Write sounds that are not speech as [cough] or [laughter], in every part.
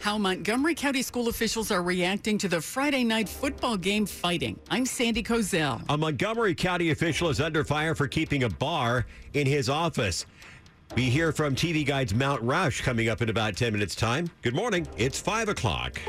How Montgomery County school officials are reacting to the Friday night football game fighting. I'm Sandy Kozel. A Montgomery County official is under fire for keeping a bar in his office. We hear from TV Guide's Matt Roush coming up in about 10 minutes' time. Good morning. It's 5 o'clock.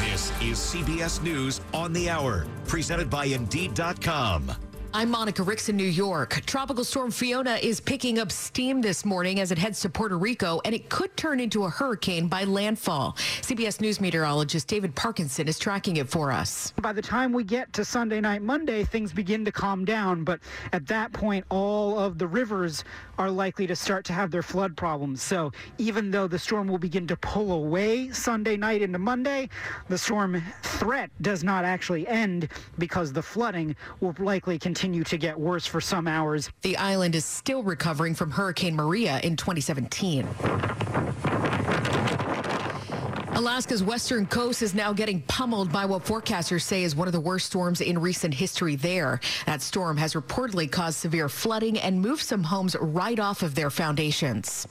This is CBS News on the Hour, presented by Indeed.com. I'm Monica Ricks in New York. Tropical storm Fiona is picking up steam this morning as it heads to Puerto Rico, and it could turn into a hurricane by landfall. CBS News meteorologist David Parkinson is tracking it for us. By the time we get to Sunday night, Monday, things begin to calm down, but at that point, all of the rivers are likely to start to have their flood problems. So even though the storm will begin to pull away Sunday night into Monday, the storm threat does not actually end because the flooding will likely continue continue to get worse for some hours. The island is still recovering from Hurricane Maria in 2017. Alaska's western coast is now getting pummeled by what forecasters say is one of the worst storms in recent history there. That storm has reportedly caused severe flooding and moved some homes right off of their foundations.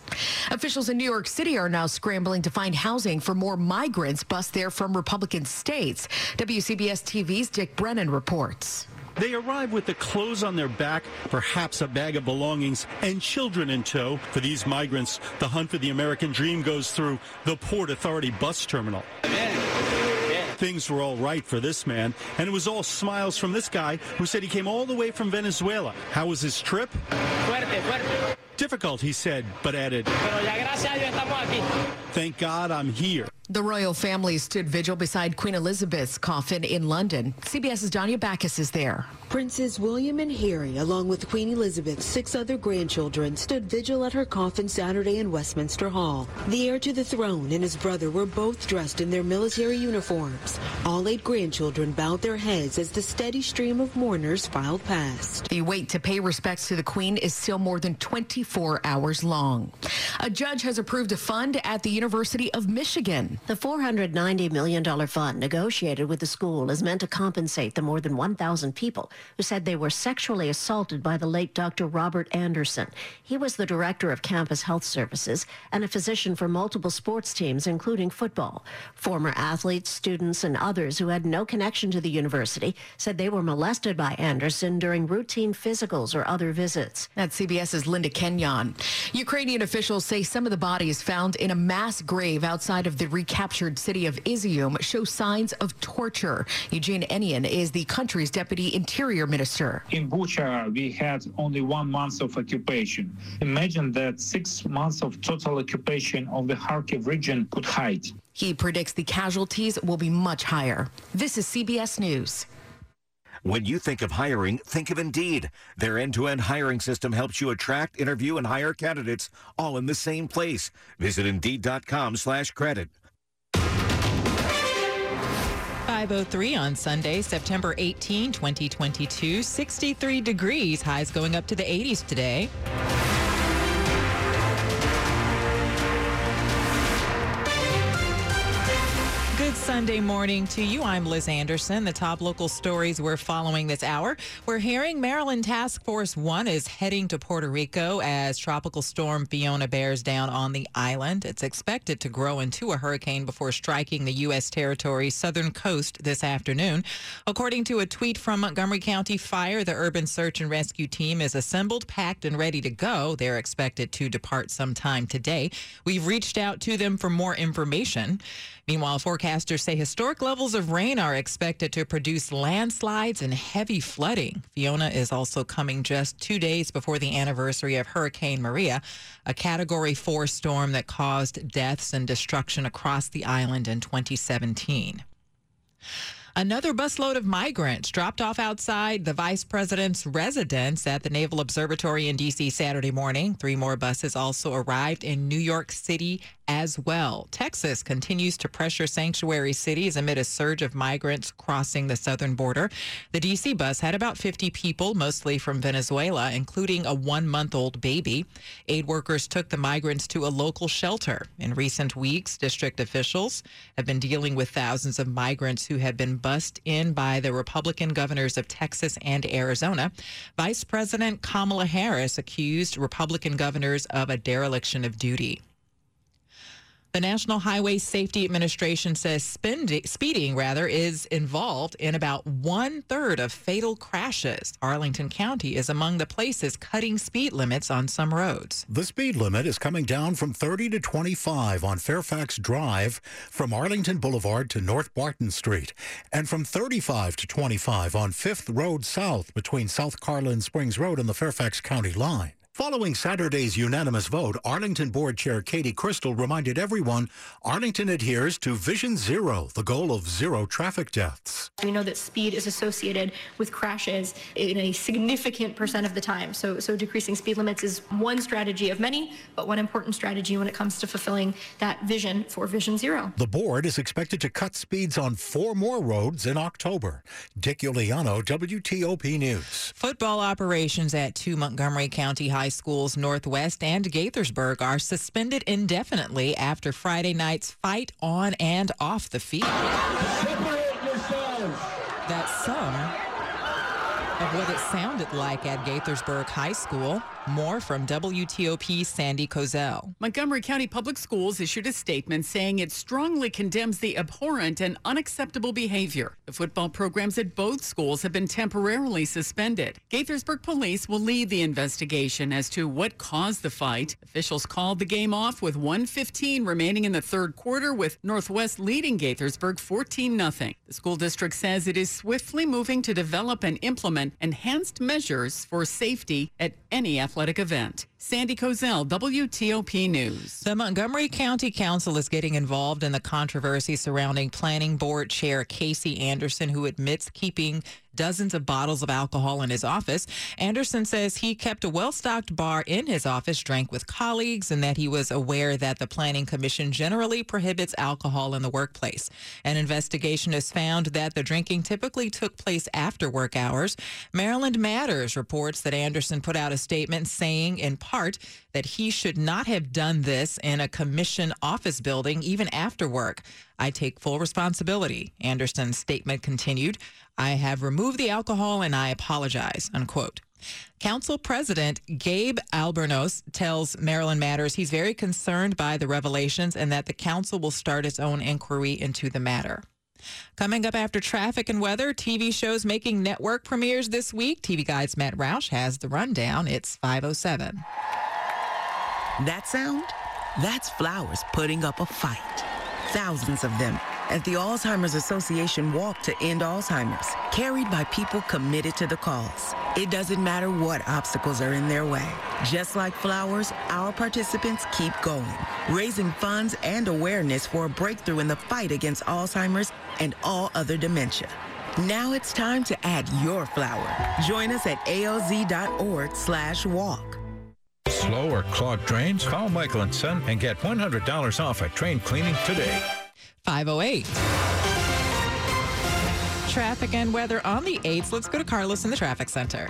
Officials in New York City are now scrambling to find housing for more migrants bussed there from Republican states. WCBS TV's Dick Brennan reports. They arrive with the clothes on their back, perhaps a bag of belongings, and children in tow. For these migrants, the hunt for the American dream goes through the Port Authority bus terminal. Things were all right for this man, and it was all smiles from this guy who said he came all the way from Venezuela. How was his trip? Fuerte, fuerte. Difficult, he said, but added, Thank God I'm here. The royal family stood vigil beside Queen Elizabeth's coffin in London. CBS's Danya Bacchus is there. Princes William and Harry, along with Queen Elizabeth's six other grandchildren, stood vigil at her coffin Saturday in Westminster Hall. The heir to the throne and his brother were both dressed in their military uniforms. All eight grandchildren bowed their heads as the steady stream of mourners filed past. The wait to pay respects to the Queen is still more than 24 hours long. A judge has approved a fund at the University of Michigan. The $490 million fund negotiated with the school is meant to compensate the more than 1,000 people who said they were sexually assaulted by the late Dr. Robert Anderson. He was the director of campus health services and a physician for multiple sports teams, including football. Former athletes, students, and others who had no connection to the university said they were molested by Anderson during routine physicals or other visits. That's CBS's Linda Kenyon. Ukrainian officials say some of the bodies found in a mass grave outside of the recaptured city of Izium show signs of torture. Eugene Yenin is the country's deputy interior minister. In Bucha, we had only one month of occupation. Imagine that six months of total occupation of the Kharkiv region could hide. He predicts the casualties will be much higher. This is CBS News. When you think of hiring, think of Indeed. Their end-to-end hiring system helps you attract, interview, and hire candidates all in the same place. Visit Indeed.com slash credit. 503 on Sunday, September 18, 2022. 63 degrees, highs going up to the 80s today. Sunday morning to you. I'm Liz Anderson. The top local stories we're following this hour. We're hearing Maryland Task Force One is heading to Puerto Rico as Tropical Storm Fiona bears down on the island. It's expected to grow into a hurricane before striking the U.S. territory's southern coast this afternoon. According to a tweet from Montgomery County Fire, the urban search and rescue team is assembled, packed, and ready to go. They're expected to depart sometime today. We've reached out to them for more information. Meanwhile, forecasters say historic levels of rain are expected to produce landslides and heavy flooding. Fiona is also coming just two days before the anniversary of Hurricane Maria, a Category 4 storm that caused deaths and destruction across the island in 2017. Another busload of migrants dropped off outside the vice president's residence at the Naval Observatory in D.C. Saturday morning. Three more buses also arrived in New York City as well. Texas continues to pressure sanctuary cities amid a surge of migrants crossing the southern border. The D.C. bus had about 50 people, mostly from Venezuela, including a one month old baby. Aid workers took the migrants to a local shelter. In recent weeks, district officials have been dealing with thousands of migrants who have been bussed in by the Republican governors of Texas and Arizona. Vice President Kamala Harris accused Republican governors of a dereliction of duty. The National Highway Safety Administration says speeding, speeding rather is involved in about one third of fatal crashes. Arlington County is among the places cutting speed limits on some roads. The speed limit is coming down from 30 to 25 on Fairfax Drive from Arlington Boulevard to North Barton Street and from 35 to 25 on Fifth Road South between South Carlin Springs Road and the Fairfax County line. Following Saturday's unanimous vote, Arlington Board Chair Katie Cristol reminded everyone Arlington adheres to Vision Zero, the goal of zero traffic deaths. We know that speed is associated with crashes in a significant percent of the time. So, so decreasing speed limits is one strategy of many, but one important strategy when it comes to fulfilling that vision for Vision Zero. The board is expected to cut speeds on four more roads in October. Dick Uliano, WTOP News. Football operations at two Montgomery County High schools Northwest and Gaithersburg are suspended indefinitely after Friday night's fight on and off the field. That some of what it sounded like at Gaithersburg High School. More from WTOP's Sandy Kozel. Montgomery County Public Schools issued a statement saying it strongly condemns the abhorrent and unacceptable behavior. The football programs at both schools have been temporarily suspended. Gaithersburg police will lead the investigation as to what caused the fight. Officials called the game off with 115 remaining in the third quarter with Northwest leading Gaithersburg 14 0 The school district says it is swiftly moving to develop and implement enhanced measures for safety at any athletic event. Sandy Kozel, WTOP News. The Montgomery County Council is getting involved in the controversy surrounding Planning Board Chair Casey Anderson, who admits keeping dozens of bottles of alcohol in his office. Anderson says he kept a well stocked bar in his office, drank with colleagues, and that he was aware that the Planning Commission generally prohibits alcohol in the workplace. An investigation has found that the drinking typically took place after work hours. Maryland Matters reports that Anderson put out a statement saying, in part, that he should not have done this in a commission office building, even after work. I take full responsibility, Anderson's statement continued. I have removed the alcohol and I apologize, unquote. Council President Gabe Albornoz tells Maryland Matters he's very concerned by the revelations and that the council will start its own inquiry into the matter. Coming up after traffic and weather, TV shows making network premieres this week. TV Guide's Matt Roush has the rundown. It's 507. That sound? That's flowers putting up a fight. Thousands of them at the Alzheimer's Association walk to end Alzheimer's, carried by people committed to the cause. It doesn't matter what obstacles are in their way. Just like flowers, our participants keep going, raising funds and awareness for a breakthrough in the fight against Alzheimer's and all other dementia. Now it's time to add your flower. Join us at alz.org slash walk. Slow or clogged drains? Call Michael and Son and get $100 off a drain cleaning today. 508. Traffic and weather on the 8th. Let's go to Carlos in the traffic center.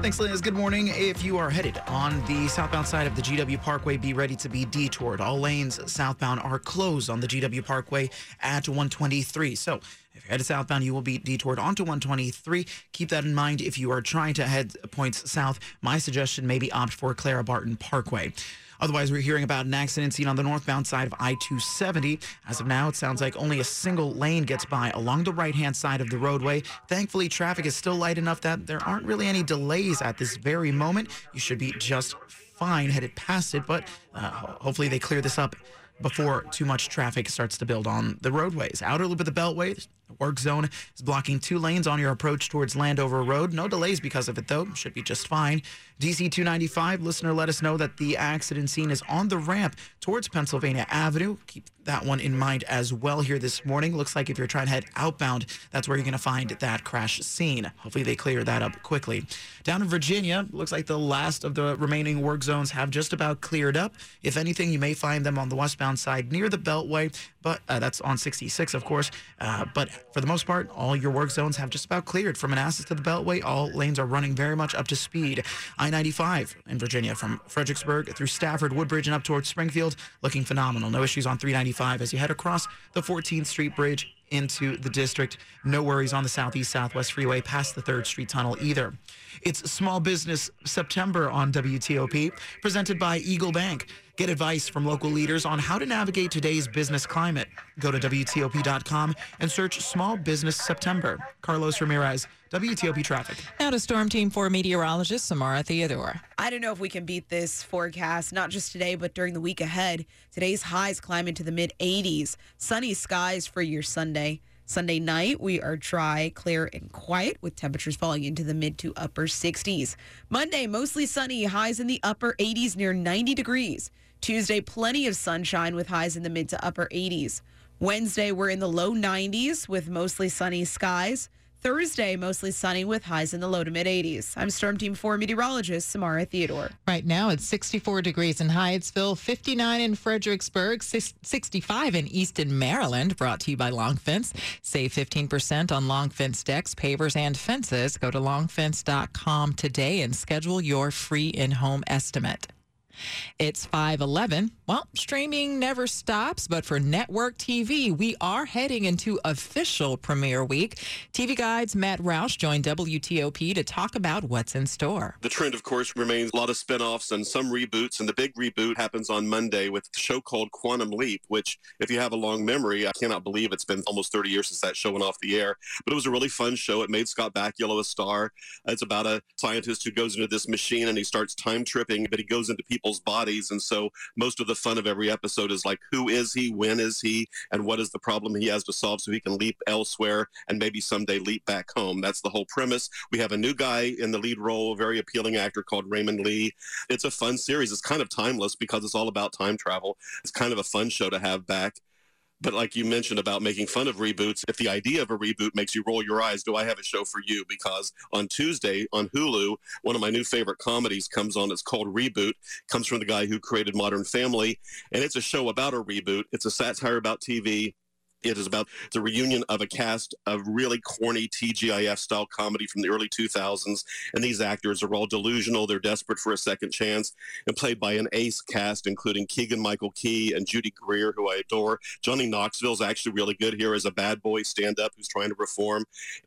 Thanks, Liz. Good morning. If you are headed on the southbound side of the GW Parkway, be ready to be detoured. All lanes southbound are closed on the GW Parkway at 123. So if you're headed southbound, you will be detoured onto 123. Keep that in mind if you are trying to head points south. My suggestion maybe opt for Clara Barton Parkway. Otherwise, we're hearing about an accident seen on the northbound side of I 270. As of now, it sounds like only a single lane gets by along the right hand side of the roadway. Thankfully, traffic is still light enough that there aren't really any delays at this very moment. You should be just fine headed past it, but uh, hopefully they clear this up before too much traffic starts to build on the roadways. Outer loop of the Beltway, work zone is blocking two lanes on your approach towards Landover Road. No delays because of it, though. Should be just fine. DC 295 listener let us know that the accident scene is on the ramp towards Pennsylvania Avenue. Keep that one in mind as well here this morning. Looks like if you're trying to head outbound, that's where you're going to find that crash scene. Hopefully they clear that up quickly. Down in Virginia, looks like the last of the remaining work zones have just about cleared up. If anything, you may find them on the westbound side near the Beltway, but uh, that's on 66, of course. Uh, but for the most part, all your work zones have just about cleared. From Manassas to the Beltway, all lanes are running very much up to speed. I 95 in Virginia from Fredericksburg through Stafford, Woodbridge, and up towards Springfield, looking phenomenal. No issues on 395 as you head across the 14th Street Bridge into the district. No worries on the Southeast Southwest Freeway past the 3rd Street Tunnel either. It's Small Business September on WTOP, presented by Eagle Bank. Get advice from local leaders on how to navigate today's business climate. Go to WTOP.com and search Small Business September. Carlos Ramirez, WTOP Traffic. Now to Storm Team 4 meteorologist Samara Theodore. I don't know if we can beat this forecast, not just today, but during the week ahead. Today's highs climb into the mid 80s. Sunny skies for your Sunday. Sunday night, we are dry, clear, and quiet with temperatures falling into the mid to upper 60s. Monday, mostly sunny, highs in the upper 80s near 90 degrees. Tuesday, plenty of sunshine with highs in the mid to upper 80s. Wednesday, we're in the low 90s with mostly sunny skies. Thursday, mostly sunny with highs in the low to mid 80s. I'm Storm Team 4 meteorologist Samara Theodore. Right now it's 64 degrees in Hyattsville, 59 in Fredericksburg, 65 in Easton, Maryland. Brought to you by Long Fence. Save 15% on Long Fence decks, pavers, and fences. Go to longfence.com today and schedule your free in home estimate. It's 511. Well, streaming never stops, but for network TV, we are heading into official premiere week. TV Guide's Matt Roush joined WTOP to talk about what's in store. The trend, of course, remains a lot of spinoffs and some reboots, and the big reboot happens on Monday with a show called Quantum Leap, which, if you have a long memory, I cannot believe it's been almost 30 years since that show went off the air, but it was a really fun show. It made Scott Bakula a star. It's about a scientist who goes into this machine and he starts time tripping, but he goes into people's bodies, and so most of the fun of every episode is like, who is he? When is he? And what is the problem he has to solve so he can leap elsewhere and maybe someday leap back home? That's the whole premise. We have a new guy in the lead role, a very appealing actor called Raymond Lee. It's a fun series. It's kind of timeless because it's all about time travel. It's kind of a fun show to have back. But like you mentioned about making fun of reboots, if the idea of a reboot makes you roll your eyes, do I have a show for you? Because on Tuesday on Hulu, one of my new favorite comedies comes on. It's called Reboot. Comes from the guy who created Modern Family, and it's a show about a reboot. It's a satire about TV. It is about the reunion of a cast of really corny TGIF style comedy from the early 2000s. And these actors are all delusional. They're desperate for a second chance and played by an ace cast, including Keegan Michael Key and Judy Greer, who I adore. Johnny Knoxville is actually really good here as a bad boy stand up who's trying to reform.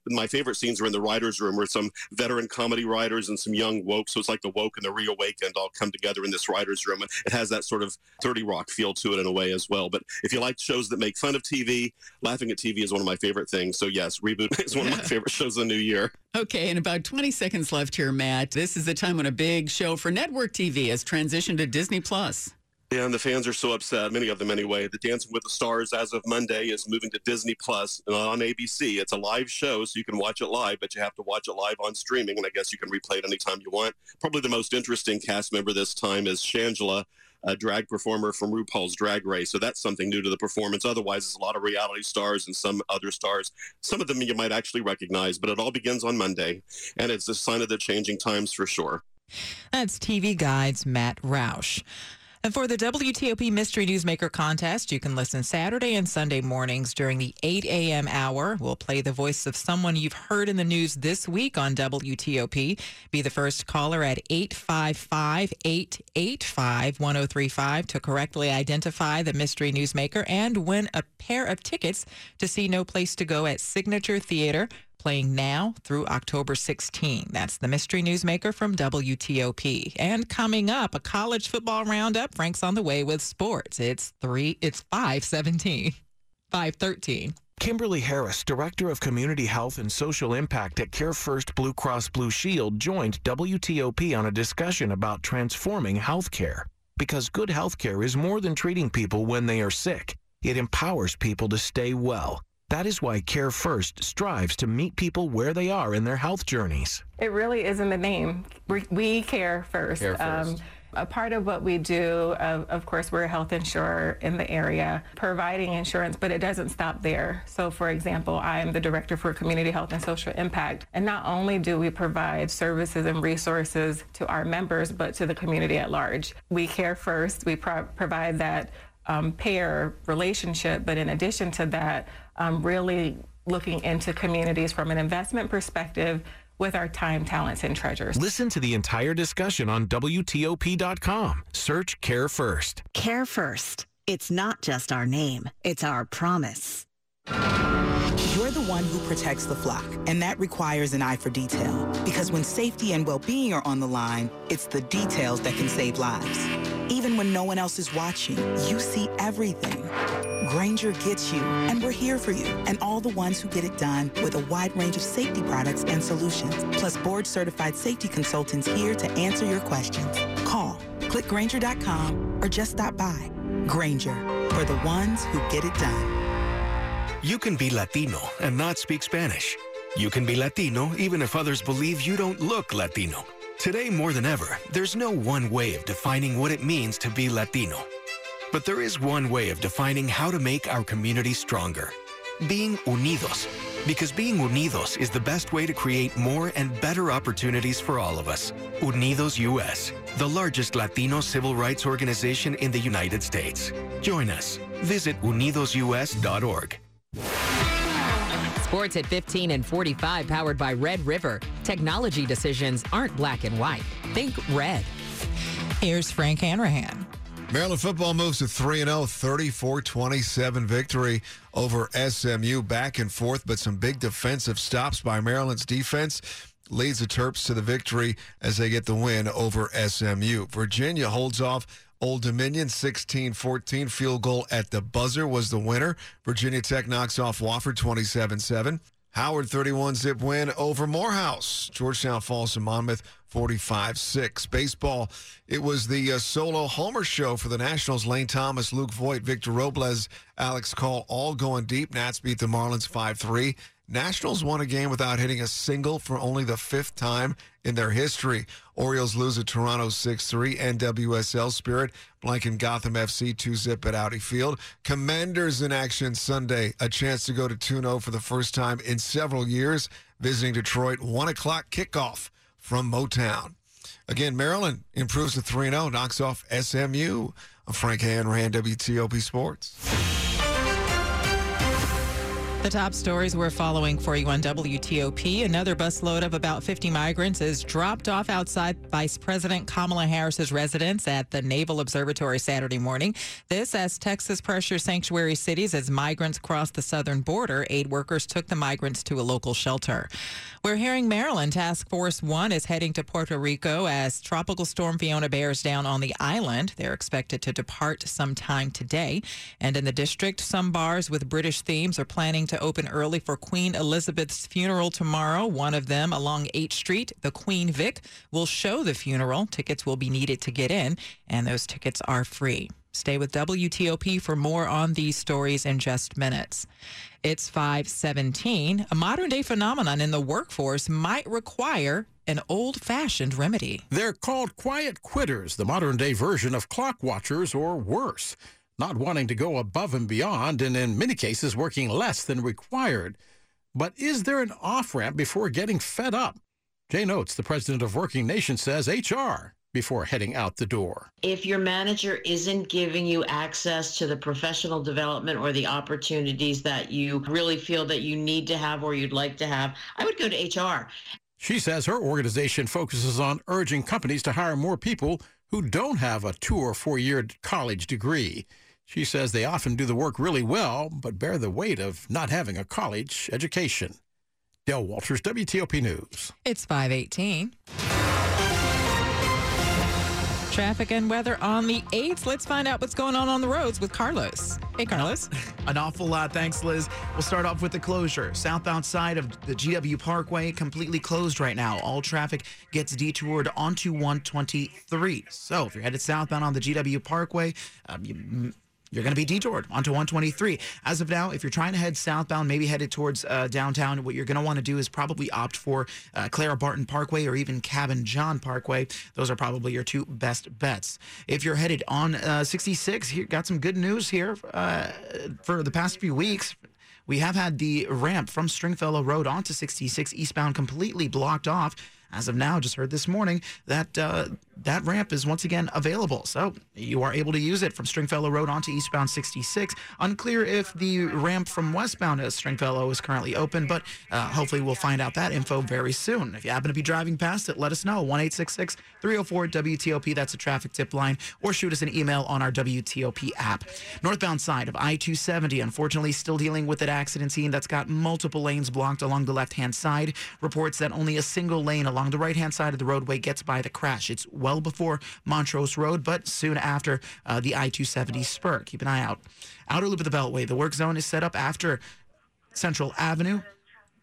My favorite scenes are in the writer's room where some veteran comedy writers and some young woke, so it's like the woke and the reawakened all come together in this writer's room. And it has that sort of 30 Rock feel to it in a way as well. But if you like shows that make fun of TV, laughing at TV is one of my favorite things. So yes, Reboot [laughs] is one of my [laughs] favorite shows of the new year. Okay, and about 20 seconds left here, Matt. This is the time when a big show for network TV has transitioned to Disney Plus. Yeah, and the fans are so upset, many of them anyway. The Dancing with the Stars, as of Monday, is moving to Disney Plus on ABC. It's a live show, so you can watch it live, but you have to watch it live on streaming, and I guess you can replay it anytime you want. Probably the most interesting cast member this time is Shangela, a drag performer from RuPaul's Drag Race. So that's something new to the performance. Otherwise, it's a lot of reality stars and some other stars. Some of them you might actually recognize, but it all begins on Monday, and it's a sign of the changing times for sure. That's TV Guide's Matt Roush. And for the WTOP Mystery Newsmaker contest, you can listen Saturday and Sunday mornings during the 8 a.m. hour. We'll play the voice of someone you've heard in the news this week on WTOP. Be the first caller at 855 885 1035 to correctly identify the Mystery Newsmaker and win a pair of tickets to see No Place to Go at Signature Theater playing now through October 16. That's the Mystery Newsmaker from WTOP. And coming up, a college football roundup. Frank's on the way with sports. It's three, it's 517, 513. Kimberly Harris, Director of Community Health and Social Impact at Care First Blue Cross Blue Shield, joined WTOP on a discussion about transforming healthcare. Because good healthcare is more than treating people when they are sick, it empowers people to stay well. That is why Care First strives to meet people where they are in their health journeys. It really is in the name. We, we care first. Care first. Um, a part of what we do, of, of course, we're a health insurer in the area providing insurance, but it doesn't stop there. So, for example, I'm the director for community health and social impact. And not only do we provide services and resources to our members, but to the community at large. We care first. We pro- provide that um, payer relationship, but in addition to that, um, really looking into communities from an investment perspective with our time, talents, and treasures. Listen to the entire discussion on WTOP.com. Search Care First. Care First. It's not just our name, it's our promise. You're the one who protects the flock, and that requires an eye for detail. Because when safety and well-being are on the line, it's the details that can save lives. Even when no one else is watching, you see everything. Grainger gets you, and we're here for you, and all the ones who get it done with a wide range of safety products and solutions, plus board-certified safety consultants here to answer your questions. Call, click Grainger.com, or just stop by. Grainger, for the ones who get it done. You can be Latino and not speak Spanish. You can be Latino even if others believe you don't look Latino. Today, more than ever, there's no one way of defining what it means to be Latino. But there is one way of defining how to make our community stronger. Being unidos. Because being unidos is the best way to create more and better opportunities for all of us. Unidos US, the largest Latino civil rights organization in the United States. Join us. Visit unidosus.org. Sports at 15 and 45, powered by Red River. Technology decisions aren't black and white. Think red. Here's Frank Hanrahan. Maryland football moves to 3 0, 34 27 victory over SMU. Back and forth, but some big defensive stops by Maryland's defense leads the Terps to the victory as they get the win over SMU. Virginia holds off Old Dominion 16 14. Field goal at the buzzer was the winner. Virginia Tech knocks off Wofford 27 7. Howard 31 zip win over Morehouse. Georgetown falls to Monmouth 45 6. Baseball, it was the uh, solo homer show for the Nationals. Lane Thomas, Luke Voit, Victor Robles, Alex Call all going deep. Nats beat the Marlins 5 3. Nationals won a game without hitting a single for only the fifth time in their history. Orioles lose at Toronto 6-3. NWSL Spirit blanking Gotham FC 2-zip at Audi Field. Commanders in action Sunday. A chance to go to 2-0 for the first time in several years. Visiting Detroit. 1 o'clock kickoff from Motown. Again, Maryland improves to 3-0. Knocks off SMU. I'm Frank Hanrahan, WTOP Sports. The top stories we're following for you on WTOP. Another busload of about 50 migrants is dropped off outside Vice President Kamala Harris's residence at the Naval Observatory Saturday morning. This as Texas pressures sanctuary cities as migrants cross the southern border. Aid workers took the migrants to a local shelter. We're hearing Maryland Task Force 1 is heading to Puerto Rico as Tropical Storm Fiona bears down on the island. They're expected to depart sometime today. And in the district, some bars with British themes are planning to open early for Queen Elizabeth's funeral tomorrow. One of them along 8th Street, the Queen Vic, will show the funeral. Tickets will be needed to get in, and those tickets are free. Stay with WTOP for more on these stories in just minutes. It's 517. A modern day phenomenon in the workforce might require an old fashioned remedy. They're called quiet quitters, the modern day version of clock watchers or worse, not wanting to go above and beyond and in many cases working less than required. But is there an off ramp before getting fed up? Jane Oates, the president of Working Nation, says HR before heading out the door. If your manager isn't giving you access to the professional development or the opportunities that you really feel that you need to have or you'd like to have, I would go to HR. She says her organization focuses on urging companies to hire more people who don't have a two or four year college degree. She says they often do the work really well, but bear the weight of not having a college education. Dell Walters, WTOP News. It's 518. Traffic and weather on the 8th. Let's find out what's going on on the roads with Carlos. Hey, Carlos. [laughs] An awful lot. Thanks, Liz. We'll start off with the closure. Southbound side of the GW Parkway completely closed right now. All traffic gets detoured onto 123. So if you're headed southbound on the GW Parkway, um, you you're going to be detoured onto 123. As of now, if you're trying to head southbound, maybe headed towards uh, downtown, what you're going to want to do is probably opt for uh, Clara Barton Parkway or even Cabin John Parkway. Those are probably your two best bets. If you're headed on uh, 66, here got some good news here uh, for the past few weeks. We have had the ramp from Stringfellow Road onto 66 eastbound completely blocked off. As of now, just heard this morning that uh, that ramp is once again available. So you are able to use it from Stringfellow Road onto eastbound 66. Unclear if the ramp from westbound to Stringfellow is currently open, but uh, hopefully we'll find out that info very soon. If you happen to be driving past it, let us know. 1 304 WTOP, that's a traffic tip line, or shoot us an email on our WTOP app. Northbound side of I 270, unfortunately, still dealing with an accident scene that's got multiple lanes blocked along the left hand side. Reports that only a single lane along the right hand side of the roadway gets by the crash. It's well before Montrose Road, but soon after uh, the I 270 spur. Keep an eye out. Outer loop of the Beltway, the work zone is set up after Central Avenue.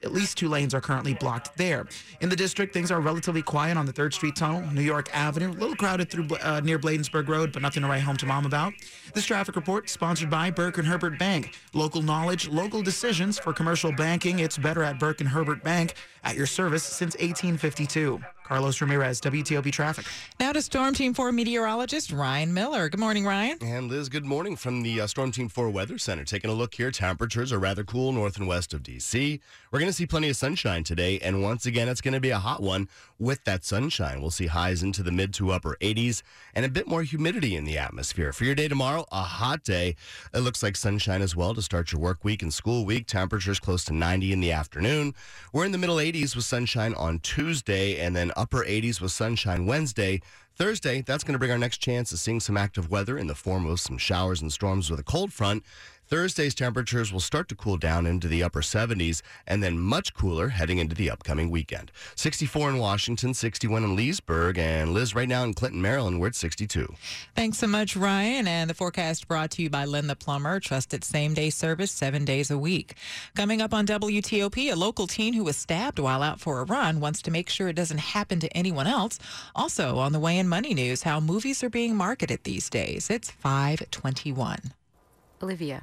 At least two lanes are currently blocked there. In the district, things are relatively quiet on the 3rd Street Tunnel, New York Avenue. A little crowded through uh, near Bladensburg Road, but nothing to write home to mom about. This traffic report sponsored by Burke and Herbert Bank. Local knowledge, local decisions for commercial banking. It's better at Burke and Herbert Bank at your service since 1852. Carlos Ramirez, WTOP Traffic. Now to Storm Team 4 meteorologist Ryan Miller. Good morning, Ryan. And Liz, good morning from the uh, Storm Team 4 Weather Center. Taking a look here, temperatures are rather cool north and west of D.C. We're going to see plenty of sunshine today, and once again, it's going to be a hot one with that sunshine. We'll see highs into the mid to upper 80s and a bit more humidity in the atmosphere. For your day tomorrow, a hot day. It looks like sunshine as well to start your work week and school week. Temperatures close to 90 in the afternoon. We're in the middle 80s with sunshine on Tuesday, and then upper 80s with sunshine Wednesday. Thursday, that's going to bring our next chance of seeing some active weather in the form of some showers and storms with a cold front. Thursday's temperatures will start to cool down into the upper 70s and then much cooler heading into the upcoming weekend. 64 in Washington, 61 in Leesburg, and Liz right now in Clinton, Maryland, we're at 62. Thanks so much, Ryan. And the forecast brought to you by Lynn the Plumber, trusted same day service seven days a week. Coming up on WTOP, a local teen who was stabbed while out for a run wants to make sure it doesn't happen to anyone else. Also, on the way in money news, how movies are being marketed these days. It's 521. Olivia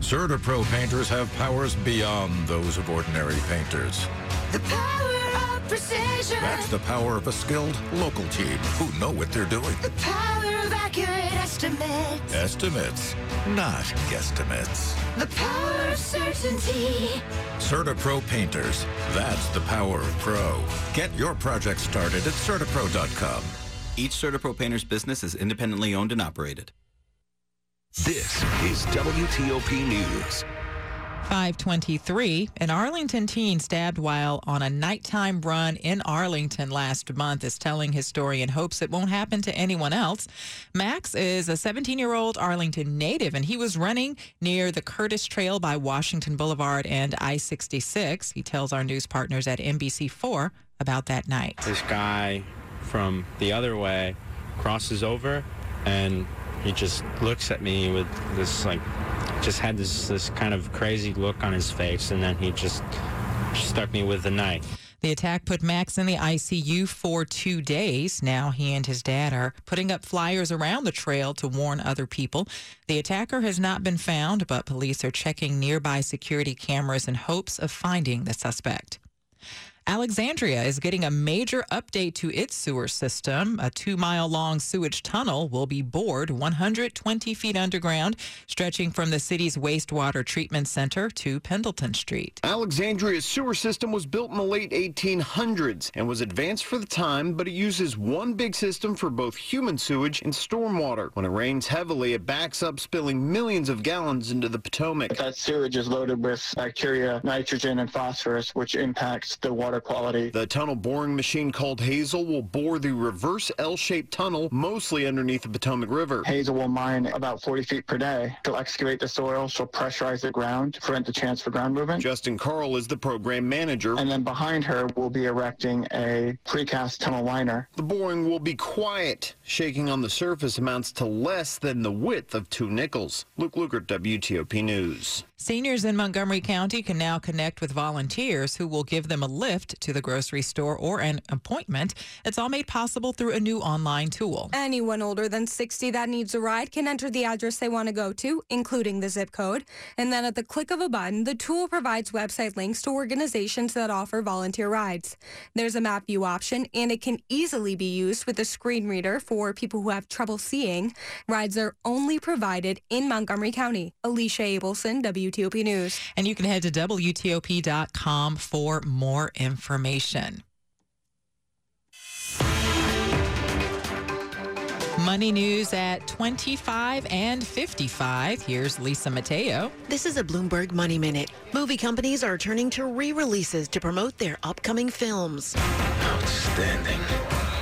CertaPro painters have powers beyond those of ordinary painters. The power of precision. That's the power of a skilled local team who know what they're doing. The power of accurate estimates. Estimates, not guesstimates. The power of certainty. CertaPro painters. That's the power of pro. Get your project started at CertaPro.com. Each CertaPro painter's business is independently owned and operated. This is WTOP News. 523. An Arlington teen stabbed while on a nighttime run in Arlington last month is telling his story in hopes it won't happen to anyone else. Max is a 17 year old Arlington native, and he was running near the Custis Trail by Washington Boulevard and I 66. He tells our news partners at NBC4 about that night. This guy from the other way crosses over and he just looks at me with this like just had this this kind of crazy look on his face and then he just stuck me with the knife the attack put Max in the ICU for two days. Now he and his dad are putting up flyers around the trail to warn other people. The attacker has not been found, but police are checking nearby security cameras in hopes of finding the suspect. Alexandria is getting a major update to its sewer system. A two mile long sewage tunnel will be bored 120 feet underground, stretching from the city's wastewater treatment center to Pendleton Street. Alexandria's sewer system was built in the late 1800s and was advanced for the time, but it uses one big system for both human sewage and stormwater. When it rains heavily, it backs up, spilling millions of gallons into the Potomac. That sewage is loaded with bacteria, nitrogen, and phosphorus, which impacts the water quality. The tunnel boring machine called Hazel will bore the reverse L-shaped tunnel mostly underneath the Potomac River. Hazel will mine about 40 feet per day. She'll excavate the soil, she'll pressurize the ground to prevent the chance for ground movement. Justin Carl is the program manager. And then behind her, we'll be erecting a precast tunnel liner. The boring will be quiet. Shaking on the surface amounts to less than the width of two nickels. Luke Lukert, WTOP News. Seniors in Montgomery County can now connect with volunteers who will give them a lift to the grocery store or an appointment. It's all made possible through a new online tool. Anyone older than 60 that needs a ride can enter the address they want to go to, including the zip code. And then at the click of a button, the tool provides website links to organizations that offer volunteer rides. There's a map view option, and it can easily be used with a screen reader for people who have trouble seeing. Rides are only provided in Montgomery County. Alicia Abelson, WTOP News. And you can head to WTOP.com for more information. Money news at 25 and 55. Here's Lisa Mateo. This is a Bloomberg Money Minute. Movie companies are turning to re releases to promote their upcoming films. Outstanding.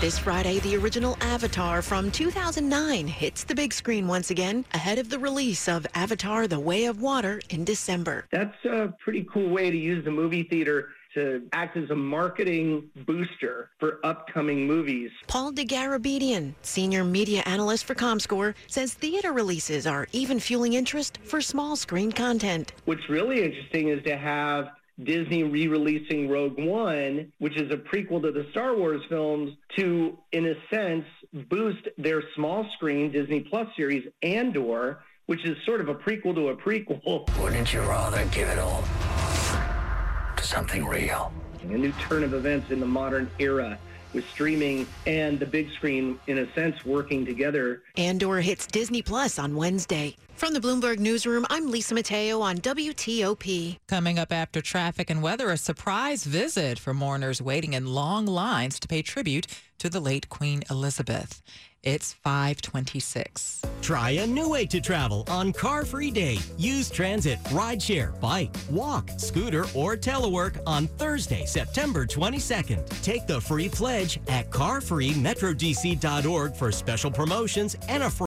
This Friday, the original Avatar from 2009 hits the big screen once again ahead of the release of Avatar The Way of Water in December. That's a pretty cool way to use the movie theater to act as a marketing booster for upcoming movies. Paul Dergarabedian, senior media analyst for ComScore, says theater releases are even fueling interest for small screen content. What's really interesting is to have Disney re-releasing Rogue One, which is a prequel to the Star Wars films, to, in a sense, boost their small screen Disney Plus series Andor, which is sort of a prequel to a prequel. Wouldn't you rather give it all to something real? A new turn of events in the modern era with streaming and the big screen, in a sense, working together. Andor hits Disney Plus on Wednesday. From the Bloomberg Newsroom, I'm Lisa Mateo on WTOP. Coming up after traffic and weather, a surprise visit for mourners waiting in long lines to pay tribute to the late Queen Elizabeth. It's 526. Try a new way to travel on Car Free Day. Use transit, rideshare, bike, walk, scooter, or telework on Thursday, September 22nd. Take the free pledge at carfreemetrodc.org for special promotions and a free